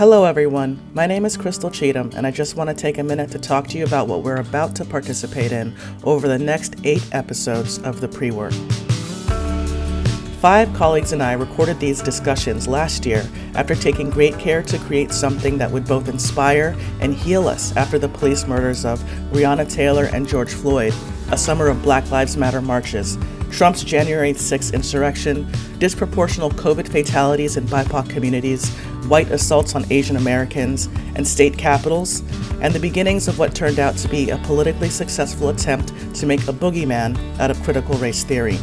Hello, everyone. My name is Crystal Cheatham, and I just want to take a minute to talk to you about what we're about to participate in over the next eight episodes of the pre work. Five colleagues and I recorded these discussions last year after taking great care to create something that would both inspire and heal us after the police murders of Breonna Taylor and George Floyd, a summer of Black Lives Matter marches, Trump's January 6 insurrection, disproportional COVID fatalities in BIPOC communities, white assaults on Asian Americans, and state capitals, and the beginnings of what turned out to be a politically successful attempt to make a boogeyman out of critical race theory.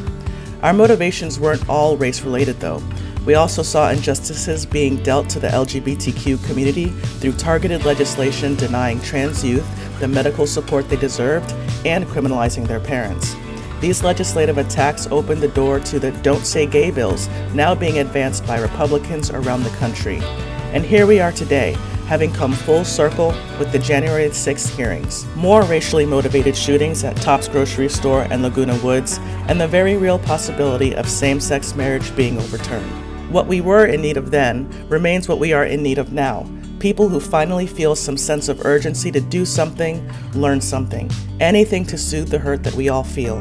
Our motivations weren't all race related, though. We also saw injustices being dealt to the LGBTQ community through targeted legislation denying trans youth the medical support they deserved and criminalizing their parents. These legislative attacks opened the door to the Don't Say Gay bills now being advanced by Republicans around the country. And here we are today, having come full circle with the January 6th hearings. More racially motivated shootings at Tops Grocery Store and Laguna Woods, and the very real possibility of same sex marriage being overturned. What we were in need of then remains what we are in need of now. People who finally feel some sense of urgency to do something, learn something, anything to soothe the hurt that we all feel.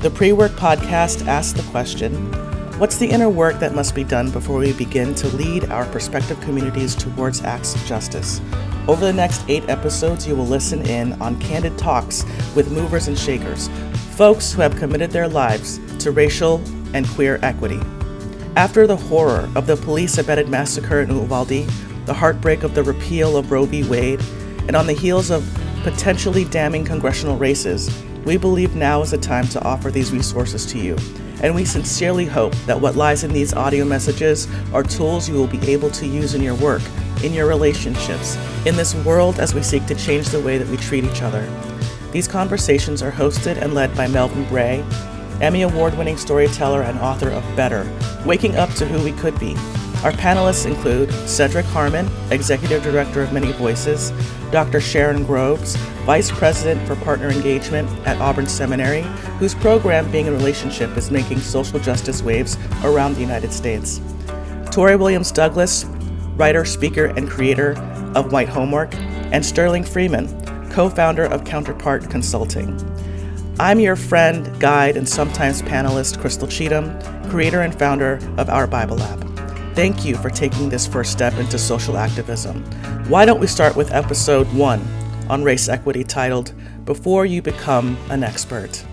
The Pre Work podcast asks the question What's the inner work that must be done before we begin to lead our prospective communities towards acts of justice? Over the next eight episodes, you will listen in on candid talks with movers and shakers, folks who have committed their lives to racial and queer equity. After the horror of the police abetted massacre in Uvalde, the heartbreak of the repeal of Roe v. Wade, and on the heels of potentially damning congressional races, we believe now is the time to offer these resources to you, and we sincerely hope that what lies in these audio messages are tools you will be able to use in your work, in your relationships, in this world as we seek to change the way that we treat each other. These conversations are hosted and led by Melvin Bray, Emmy Award winning storyteller and author of Better Waking Up to Who We Could Be. Our panelists include Cedric Harmon, Executive Director of Many Voices, Dr. Sharon Groves, Vice President for Partner Engagement at Auburn Seminary, whose program Being in Relationship is making social justice waves around the United States. Tori Williams Douglas, writer, speaker, and creator of White Homework, and Sterling Freeman, co founder of Counterpart Consulting. I'm your friend, guide, and sometimes panelist, Crystal Cheatham, creator and founder of Our Bible Lab. Thank you for taking this first step into social activism. Why don't we start with episode one on race equity titled Before You Become an Expert?